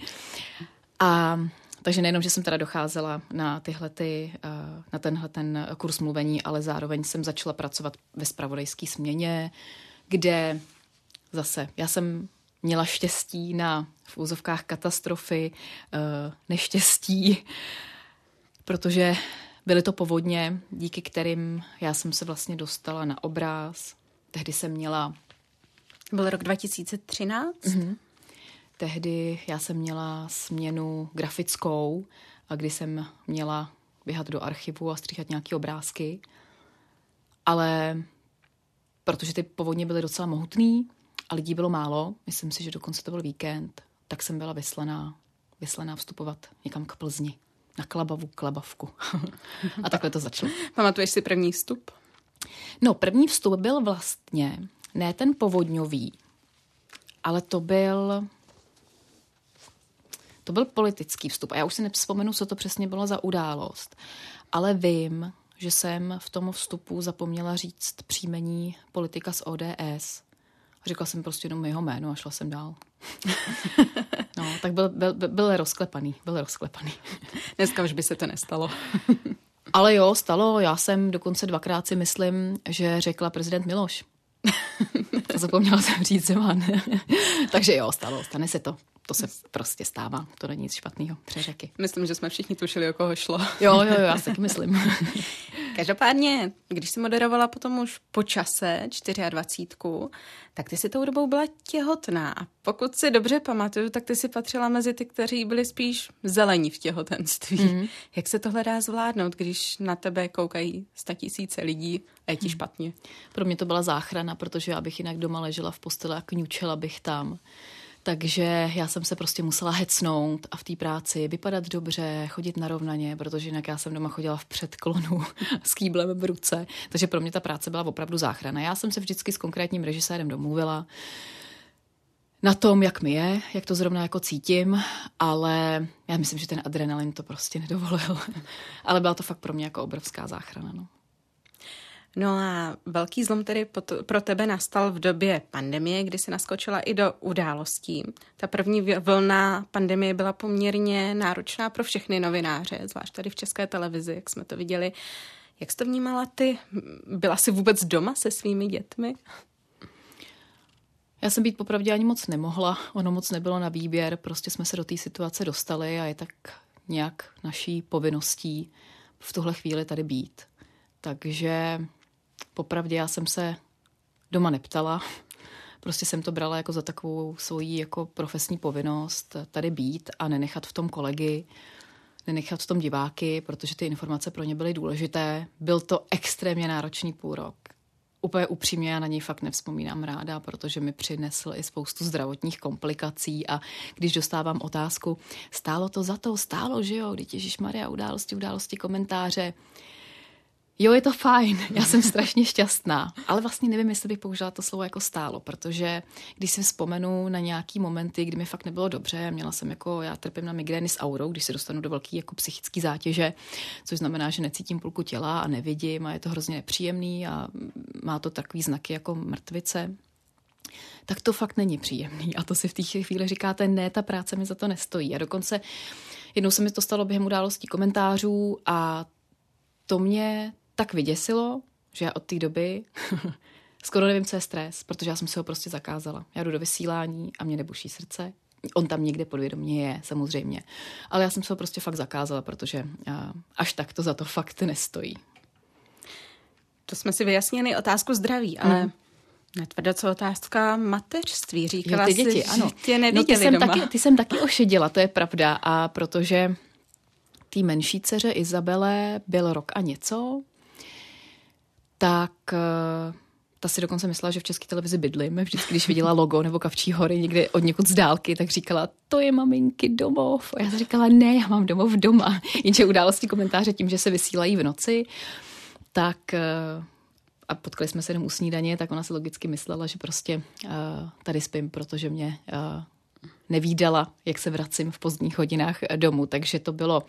A takže nejenom, že jsem teda docházela na tyhle ty, eh, na tenhle ten kurz mluvení, ale zároveň jsem začala pracovat ve spravodajské směně, kde zase, já jsem měla štěstí na v úzovkách katastrofy, eh, neštěstí, protože byly to povodně, díky kterým já jsem se vlastně dostala na obráz. Tehdy jsem měla... Byl rok 2013? Mm-hmm. Tehdy já jsem měla směnu grafickou, a kdy jsem měla běhat do archivu a stříhat nějaké obrázky. Ale protože ty povodně byly docela mohutný, a lidí bylo málo, myslím si, že dokonce to byl víkend, tak jsem byla vyslaná, vyslaná vstupovat někam k Plzni. Na Klabavu, Klabavku. a takhle to začalo. Pamatuješ si první vstup? No, první vstup byl vlastně ne ten povodňový, ale to byl to byl politický vstup. A já už si nevzpomenu, co to přesně bylo za událost. Ale vím, že jsem v tom vstupu zapomněla říct příjmení politika z ODS. Řekla jsem prostě jenom jeho jméno a šla jsem dál. no, tak byl, byl, byl rozklepaný, byl rozklepaný. Dneska už by se to nestalo. Ale jo, stalo. Já jsem dokonce dvakrát si myslím, že řekla prezident Miloš. Zapomněla jsem říct Zeman. Takže jo, stalo, stane se to. To se prostě stává, to není nic špatného, přeřeky. Myslím, že jsme všichni tušili, o koho šlo. jo, jo, jo, já si taky myslím. Každopádně, když jsi moderovala potom už po čase 24, tak ty si tou dobou byla těhotná. A pokud si dobře pamatuju, tak ty si patřila mezi ty, kteří byli spíš zelení v těhotenství. Mm-hmm. Jak se tohle dá zvládnout, když na tebe koukají tisíce lidí a je ti mm. špatně? Pro mě to byla záchrana, protože já bych jinak doma ležela v posteli a kňučela bych tam takže já jsem se prostě musela hecnout a v té práci vypadat dobře, chodit narovnaně, protože jinak já jsem doma chodila v předklonu s kýblem v ruce. Takže pro mě ta práce byla opravdu záchrana. Já jsem se vždycky s konkrétním režisérem domluvila na tom, jak mi je, jak to zrovna jako cítím, ale já myslím, že ten adrenalin to prostě nedovolil. ale byla to fakt pro mě jako obrovská záchrana. No. No a velký zlom tedy pro tebe nastal v době pandemie, kdy se naskočila i do událostí. Ta první vlna pandemie byla poměrně náročná pro všechny novináře, zvlášť tady v české televizi, jak jsme to viděli. Jak jsi to vnímala ty? Byla jsi vůbec doma se svými dětmi? Já jsem být popravdě ani moc nemohla, ono moc nebylo na výběr, prostě jsme se do té situace dostali a je tak nějak naší povinností v tuhle chvíli tady být. Takže popravdě já jsem se doma neptala, prostě jsem to brala jako za takovou svoji jako profesní povinnost tady být a nenechat v tom kolegy, nenechat v tom diváky, protože ty informace pro ně byly důležité. Byl to extrémně náročný půl rok. Úplně upřímně já na něj fakt nevzpomínám ráda, protože mi přinesl i spoustu zdravotních komplikací a když dostávám otázku, stálo to za to, stálo, že jo, když Maria události, události, komentáře, Jo, je to fajn, já jsem strašně šťastná, ale vlastně nevím, jestli bych použila to slovo jako stálo, protože když si vzpomenu na nějaký momenty, kdy mi fakt nebylo dobře, měla jsem jako, já trpím na migrény s aurou, když se dostanu do velké jako psychické zátěže, což znamená, že necítím půlku těla a nevidím a je to hrozně nepříjemný a má to takový znaky jako mrtvice, tak to fakt není příjemný. A to si v té chvíli říkáte, ne, ta práce mi za to nestojí. A dokonce jednou se mi to stalo během událostí komentářů a to mě tak vyděsilo, že já od té doby skoro nevím, co je stres, protože já jsem si ho prostě zakázala. Já jdu do vysílání a mě nebuší srdce. On tam někde podvědomě je, samozřejmě. Ale já jsem se ho prostě fakt zakázala, protože až tak to za to fakt nestojí. To jsme si vyjasnili otázku zdraví, ale hmm. Netvrdo, co otázka mateřství. Říkala jo, ty děti, jsi, ano. tě no, ty, jsem doma. taky, ty jsem taky ošedila, to je pravda. A protože té menší dceře Izabele byl rok a něco, tak eh, ta si dokonce myslela, že v české televizi bydlím. Vždycky, když viděla logo nebo Kavčí hory někde od někud z dálky, tak říkala, to je maminky domov. A já říkala, ne, já mám domov doma. Jenže události komentáře tím, že se vysílají v noci, tak eh, a potkali jsme se jenom u snídaně, tak ona si logicky myslela, že prostě uh, tady spím, protože mě uh, nevídala, jak se vracím v pozdních hodinách domů. Takže to bylo,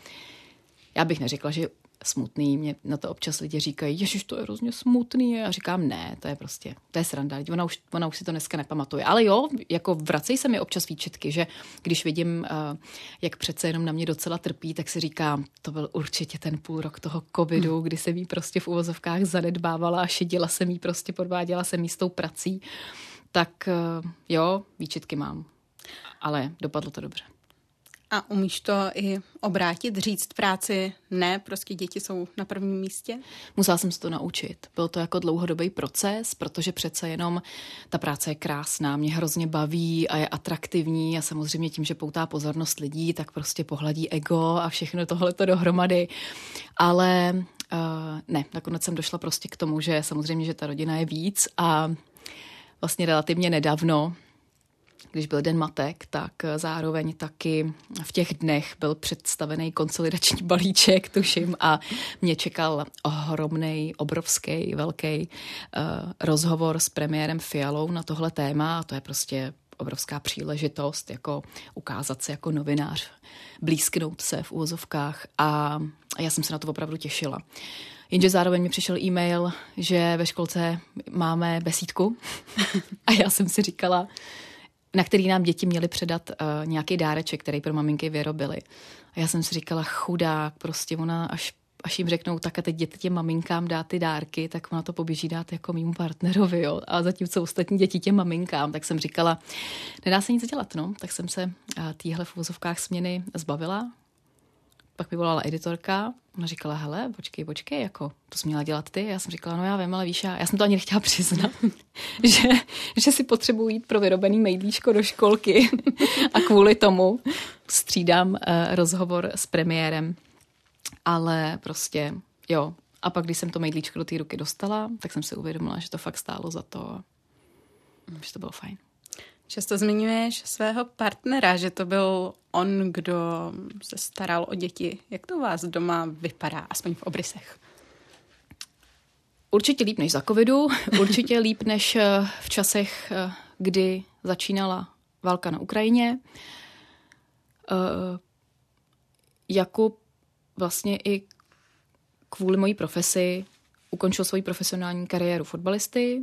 já bych neřekla, že smutný. Mě na to občas lidi říkají, ježiš, to je hrozně smutný. A já říkám, ne, to je prostě, to je sranda. Ona už, ona už si to dneska nepamatuje. Ale jo, jako vracejí se mi občas výčetky, že když vidím, uh, jak přece jenom na mě docela trpí, tak si říkám, to byl určitě ten půl rok toho covidu, hmm. kdy se jí prostě v uvozovkách zanedbávala a šedila se mi prostě, podváděla se mi s tou prací. Tak uh, jo, výčetky mám. Ale dopadlo to dobře. A umíš to i obrátit, říct práci ne, prostě děti jsou na prvním místě? Musela jsem se to naučit. Byl to jako dlouhodobý proces, protože přece jenom ta práce je krásná, mě hrozně baví a je atraktivní a samozřejmě tím, že poutá pozornost lidí, tak prostě pohladí ego a všechno tohle to dohromady. Ale uh, ne, nakonec jsem došla prostě k tomu, že samozřejmě, že ta rodina je víc a vlastně relativně nedávno když byl Den matek, tak zároveň taky v těch dnech byl představený konsolidační balíček, tuším, a mě čekal ohromný, obrovský, velký uh, rozhovor s premiérem Fialou na tohle téma. A to je prostě obrovská příležitost, jako ukázat se jako novinář, blízknout se v úvozovkách a já jsem se na to opravdu těšila. Jenže zároveň mi přišel e-mail, že ve školce máme besídku. A já jsem si říkala, na který nám děti měly předat uh, nějaký dáreček, který pro maminky vyrobili. A já jsem si říkala, chudák, prostě ona až až jim řeknou, tak a teď jděte těm maminkám dát ty dárky, tak ona to poběží dát jako mýmu partnerovi, jo. A zatímco ostatní děti těm maminkám, tak jsem říkala, nedá se nic dělat, no. Tak jsem se uh, týhle v úzovkách směny zbavila, pak mi volala editorka, ona říkala, hele, počkej, počkej, jako, to jsi měla dělat ty? Já jsem říkala, no já vím, ale víš, já, já jsem to ani nechtěla přiznat, že, že si potřebuji jít pro vyrobený mejdlíčko do školky a kvůli tomu střídám uh, rozhovor s premiérem. Ale prostě, jo. A pak, když jsem to mejdlíčko do té ruky dostala, tak jsem si uvědomila, že to fakt stálo za to, že to bylo fajn. Často zmiňuješ svého partnera, že to byl on, kdo se staral o děti. Jak to u vás doma vypadá, aspoň v obrysech? Určitě líp než za covidu, určitě líp než eh, v časech, eh, kdy začínala válka na Ukrajině. Eh, Jakub vlastně i kvůli mojí profesi ukončil svoji profesionální kariéru fotbalisty.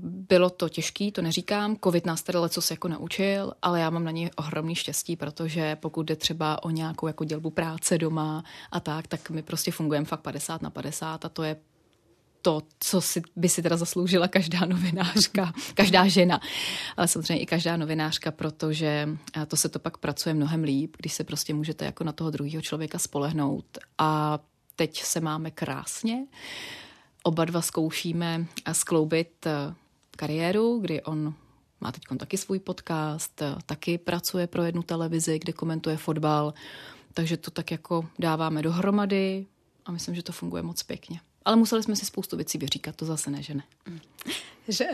Bylo to těžký, to neříkám. Covid nás tady co se jako naučil, ale já mám na něj ohromný štěstí, protože pokud jde třeba o nějakou jako dělbu práce doma a tak, tak my prostě fungujeme fakt 50 na 50 a to je to, co si, by si teda zasloužila každá novinářka, každá žena, ale samozřejmě i každá novinářka, protože to se to pak pracuje mnohem líp, když se prostě můžete jako na toho druhého člověka spolehnout a teď se máme krásně. Oba dva zkoušíme skloubit eh, kariéru, kdy on má teď taky svůj podcast, eh, taky pracuje pro jednu televizi, kde komentuje fotbal, takže to tak jako dáváme dohromady a myslím, že to funguje moc pěkně. Ale museli jsme si spoustu věcí vyříkat, to zase ne, že ne.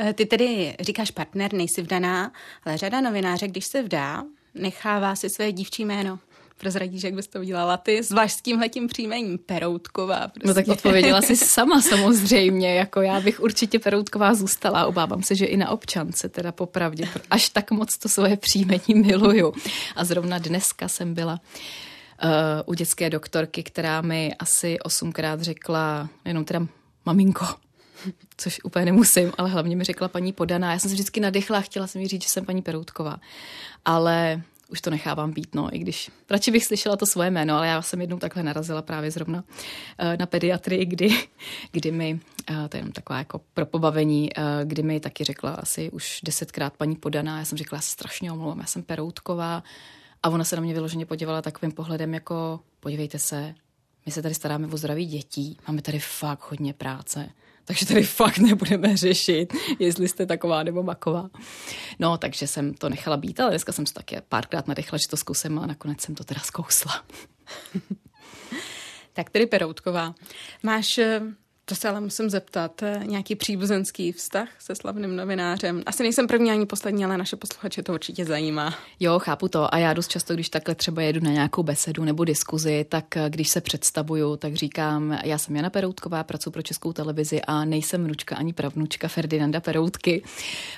Eh, ty tedy říkáš partner, nejsi vdaná, ale řada novináře, když se vdá, nechává si své dívčí jméno. Prozradíš, jak bys to udělala ty, zvlášť s tímhletím příjmením Peroutková. Prostě. No tak prostě. odpověděla si sama samozřejmě, jako já bych určitě Peroutková zůstala. Obávám se, že i na občance, teda popravdě. Až tak moc to svoje příjmení miluju. A zrovna dneska jsem byla uh, u dětské doktorky, která mi asi osmkrát řekla, jenom teda maminko, což úplně nemusím, ale hlavně mi řekla paní Podaná. Já jsem se vždycky nadechla a chtěla jsem jí říct, že jsem paní Peroutková. Ale už to nechávám být, no, i když radši bych slyšela to svoje jméno, ale já jsem jednou takhle narazila právě zrovna uh, na pediatrii, kdy, kdy mi, uh, to je jenom taková jako pro pobavení, uh, kdy mi taky řekla asi už desetkrát paní Podaná, já jsem řekla, já strašně omlouvám, já jsem Peroutková. A ona se na mě vyloženě podívala takovým pohledem jako, podívejte se, my se tady staráme o zdraví dětí, máme tady fakt hodně práce takže tady fakt nebudeme řešit, jestli jste taková nebo maková. No, takže jsem to nechala být, ale dneska jsem se taky párkrát nadechla, že to zkusím a nakonec jsem to teda zkousla. tak tedy Peroutková. Máš eh, to se ale musím zeptat. Nějaký příbuzenský vztah se slavným novinářem? Asi nejsem první ani poslední, ale naše posluchače to určitě zajímá. Jo, chápu to. A já dost často, když takhle třeba jedu na nějakou besedu nebo diskuzi, tak eh, když se představuju, tak říkám, já jsem Jana Peroutková, pracuji pro Českou televizi a nejsem vnučka ani pravnučka Ferdinanda Peroutky,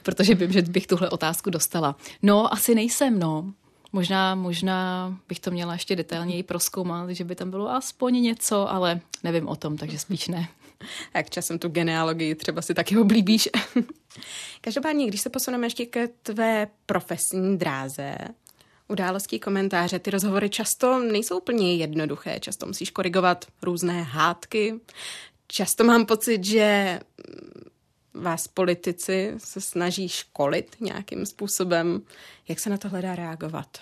protože vím, že bych tuhle otázku dostala. No, asi nejsem, no. Možná, možná bych to měla ještě detailněji proskoumat, že by tam bylo aspoň něco, ale nevím o tom, takže spíš ne. Jak časem tu genealogii třeba si taky oblíbíš. Každopádně, když se posuneme ještě ke tvé profesní dráze, události, komentáře, ty rozhovory často nejsou úplně jednoduché, často musíš korigovat různé hádky. Často mám pocit, že vás politici se snaží školit nějakým způsobem. Jak se na to hledá reagovat?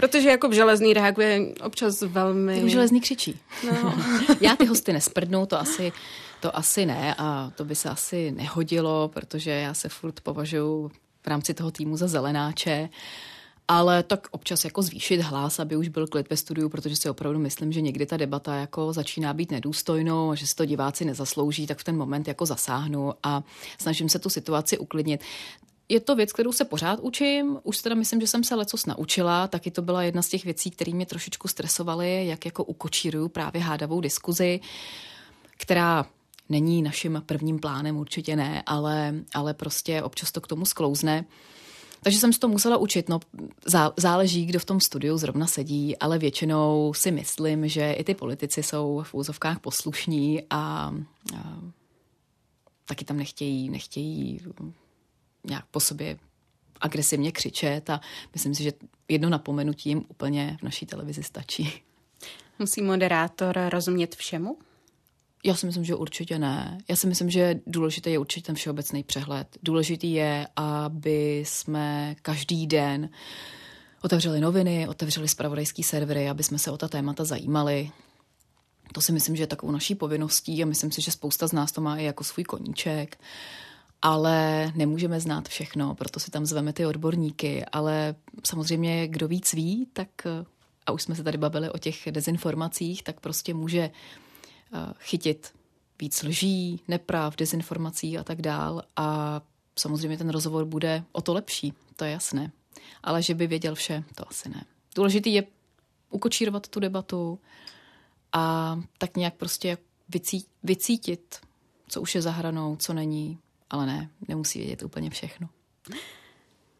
Protože jako v železný reaguje občas velmi... Železný křičí. No. Já ty hosty nesprdnu, to asi, to asi ne a to by se asi nehodilo, protože já se furt považuji v rámci toho týmu za zelenáče. Ale tak občas jako zvýšit hlas, aby už byl klid ve studiu, protože si opravdu myslím, že někdy ta debata jako začíná být nedůstojnou a že si to diváci nezaslouží, tak v ten moment jako zasáhnu a snažím se tu situaci uklidnit je to věc, kterou se pořád učím. Už teda myslím, že jsem se lecos naučila. Taky to byla jedna z těch věcí, které mě trošičku stresovaly, jak jako ukočíruju právě hádavou diskuzi, která není naším prvním plánem, určitě ne, ale, ale prostě občas to k tomu sklouzne. Takže jsem se to musela učit. No, záleží, kdo v tom studiu zrovna sedí, ale většinou si myslím, že i ty politici jsou v úzovkách poslušní a, a taky tam nechtějí, nechtějí nějak po sobě agresivně křičet a myslím si, že jedno napomenutí jim úplně v naší televizi stačí. Musí moderátor rozumět všemu? Já si myslím, že určitě ne. Já si myslím, že důležitý je určitě ten všeobecný přehled. Důležitý je, aby jsme každý den otevřeli noviny, otevřeli spravodajský servery, aby jsme se o ta témata zajímali. To si myslím, že je takovou naší povinností a myslím si, že spousta z nás to má i jako svůj koníček ale nemůžeme znát všechno, proto si tam zveme ty odborníky, ale samozřejmě kdo víc ví, tak a už jsme se tady bavili o těch dezinformacích, tak prostě může eh, chytit víc lží, neprav, dezinformací a tak dál a samozřejmě ten rozhovor bude o to lepší, to je jasné. Ale že by věděl vše, to asi ne. Důležitý je ukočírovat tu debatu a tak nějak prostě vycítit, co už je za hranou, co není, ale ne, nemusí vědět úplně všechno.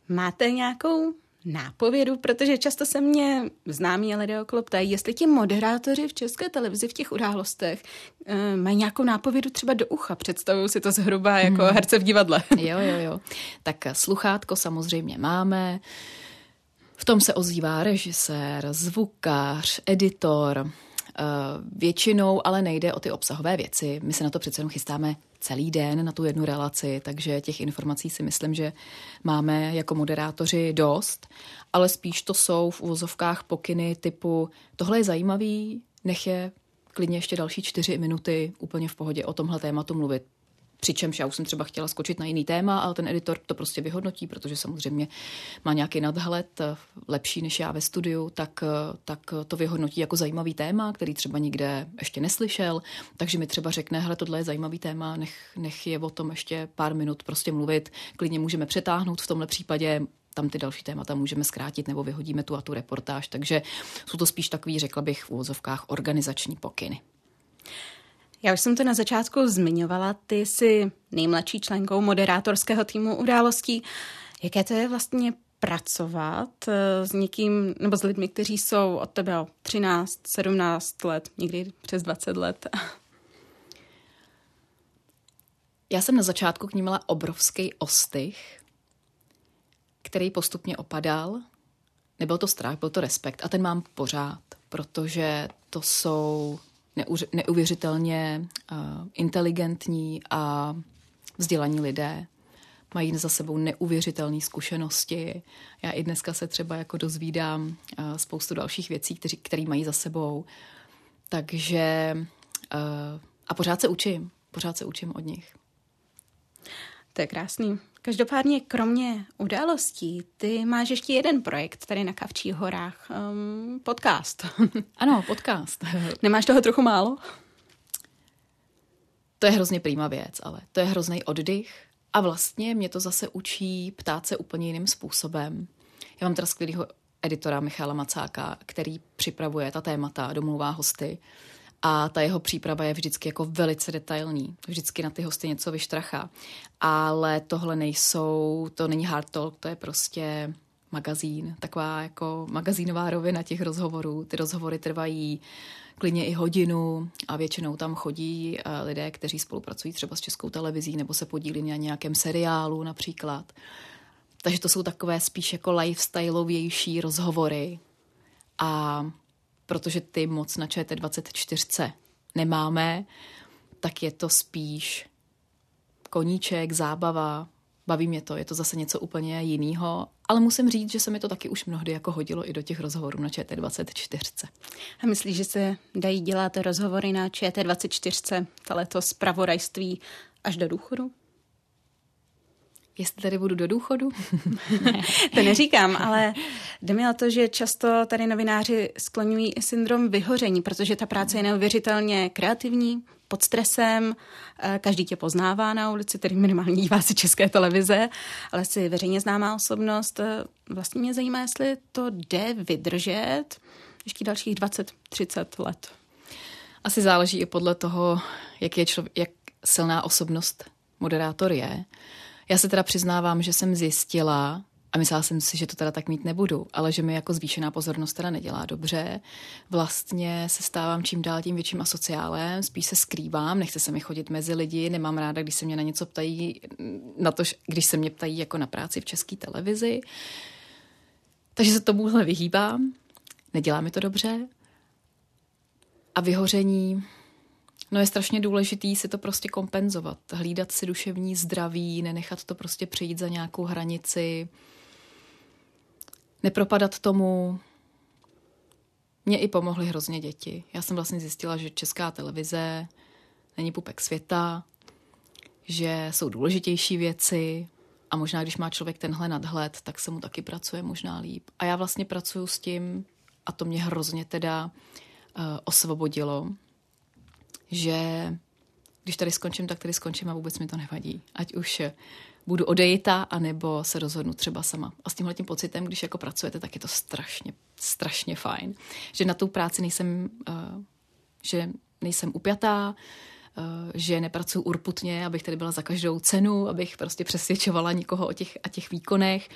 Máte nějakou nápovědu, protože často se mě známí lidé okolo ptají, jestli ti moderátoři v české televizi v těch událostech e, mají nějakou nápovědu třeba do ucha. Představuju si to zhruba jako hmm. herce v divadle. Jo, jo, jo. Tak sluchátko samozřejmě máme. V tom se ozývá režisér, zvukář, editor, většinou ale nejde o ty obsahové věci. My se na to přece jenom chystáme celý den na tu jednu relaci, takže těch informací si myslím, že máme jako moderátoři dost, ale spíš to jsou v uvozovkách pokyny typu tohle je zajímavý, nech je klidně ještě další čtyři minuty úplně v pohodě o tomhle tématu mluvit. Přičemž já už jsem třeba chtěla skočit na jiný téma, ale ten editor to prostě vyhodnotí, protože samozřejmě má nějaký nadhled eh, lepší než já ve studiu, tak, eh, tak to vyhodnotí jako zajímavý téma, který třeba nikde ještě neslyšel. Takže mi třeba řekne, hele, tohle je zajímavý téma, nech, nech je o tom ještě pár minut prostě mluvit. Klidně můžeme přetáhnout v tomhle případě tam ty další témata můžeme zkrátit nebo vyhodíme tu a tu reportáž. Takže jsou to spíš takový, řekla bych, v úvozovkách organizační pokyny. Já už jsem to na začátku zmiňovala, ty jsi nejmladší členkou moderátorského týmu událostí. Jaké to je vlastně pracovat eh, s někým, nebo s lidmi, kteří jsou od tebe o 13, 17 let, někdy přes 20 let? Já jsem na začátku k ní měla obrovský ostych, který postupně opadal. Nebyl to strach, byl to respekt a ten mám pořád, protože to jsou neuvěřitelně uh, inteligentní a vzdělaní lidé. Mají za sebou neuvěřitelné zkušenosti. Já i dneska se třeba jako dozvídám uh, spoustu dalších věcí, který mají za sebou. Takže uh, a pořád se učím. Pořád se učím od nich. To je krásný. Každopádně, kromě událostí, ty máš ještě jeden projekt tady na Kavčích horách. Um, podcast. Ano, podcast. Nemáš toho trochu málo? To je hrozně prýma věc, ale to je hrozný oddych. A vlastně mě to zase učí ptát se úplně jiným způsobem. Já mám teda skvělého editora Michala Macáka, který připravuje ta témata, domluvá hosty a ta jeho příprava je vždycky jako velice detailní. Vždycky na ty hosty něco vyštrachá. Ale tohle nejsou, to není hard talk, to je prostě magazín, taková jako magazínová rovina těch rozhovorů. Ty rozhovory trvají klidně i hodinu a většinou tam chodí eh, lidé, kteří spolupracují třeba s českou televizí nebo se podílí na nějakém seriálu například. Takže to jsou takové spíš jako lifestyleovější rozhovory. A protože ty moc na ČT24 nemáme, tak je to spíš koníček, zábava, baví mě to, je to zase něco úplně jiného, ale musím říct, že se mi to taky už mnohdy jako hodilo i do těch rozhovorů na ČT24. A myslíš, že se dají dělat rozhovory na ČT24, to zpravodajství až do důchodu? Jestli tady budu do důchodu? to neříkám, ale jde mi o to, že často tady novináři skloňují i syndrom vyhoření, protože ta práce je neuvěřitelně kreativní, pod stresem, eh, každý tě poznává na ulici, tedy minimálně dívá si české televize, ale si veřejně známá osobnost. Eh, vlastně mě zajímá, jestli to jde vydržet ještě dalších 20-30 let. Asi záleží i podle toho, jak, je člověk, jak silná osobnost moderátor je. Já se teda přiznávám, že jsem zjistila, a myslela jsem si, že to teda tak mít nebudu, ale že mi jako zvýšená pozornost teda nedělá dobře. Vlastně se stávám čím dál tím větším asociálem, spíš se skrývám, nechce se mi chodit mezi lidi, nemám ráda, když se mě na něco ptají, na to, když se mě ptají jako na práci v české televizi. Takže se tomuhle vyhýbám, nedělá mi to dobře. A vyhoření, No je strašně důležitý si to prostě kompenzovat, hlídat si duševní zdraví, nenechat to prostě přijít za nějakou hranici, nepropadat tomu. Mně i pomohly hrozně děti. Já jsem vlastně zjistila, že česká televize není pupek světa, že jsou důležitější věci a možná, když má člověk tenhle nadhled, tak se mu taky pracuje možná líp. A já vlastně pracuji s tím, a to mě hrozně teda uh, osvobodilo, že když tady skončím, tak tady skončím a vůbec mi to nevadí. Ať už budu odejita, anebo se rozhodnu třeba sama. A s tímhle tím pocitem, když jako pracujete, tak je to strašně, strašně fajn. Že na tu práci nejsem, uh, že nejsem upjatá, uh, že nepracuji urputně, abych tady byla za každou cenu, abych prostě přesvědčovala nikoho o těch, a těch výkonech,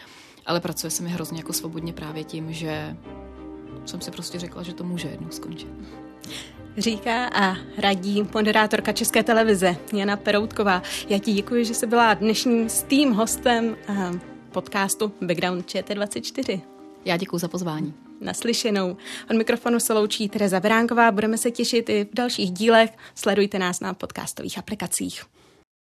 ale pracuje se mi hrozně jako svobodně právě tím, že jsem si prostě řekla, že to může jednou skončit. Říká a radí moderátorka České televize Jana Peroutková. Já ti děkuji, že jsi byla dnešním stým hostem eh, podcastu Background ČT24. Já děkuji za pozvání. Naslyšenou. Od mikrofonu se loučí Tereza Beránková. Budeme se těšit i v dalších dílech. Sledujte nás na podcastových aplikacích.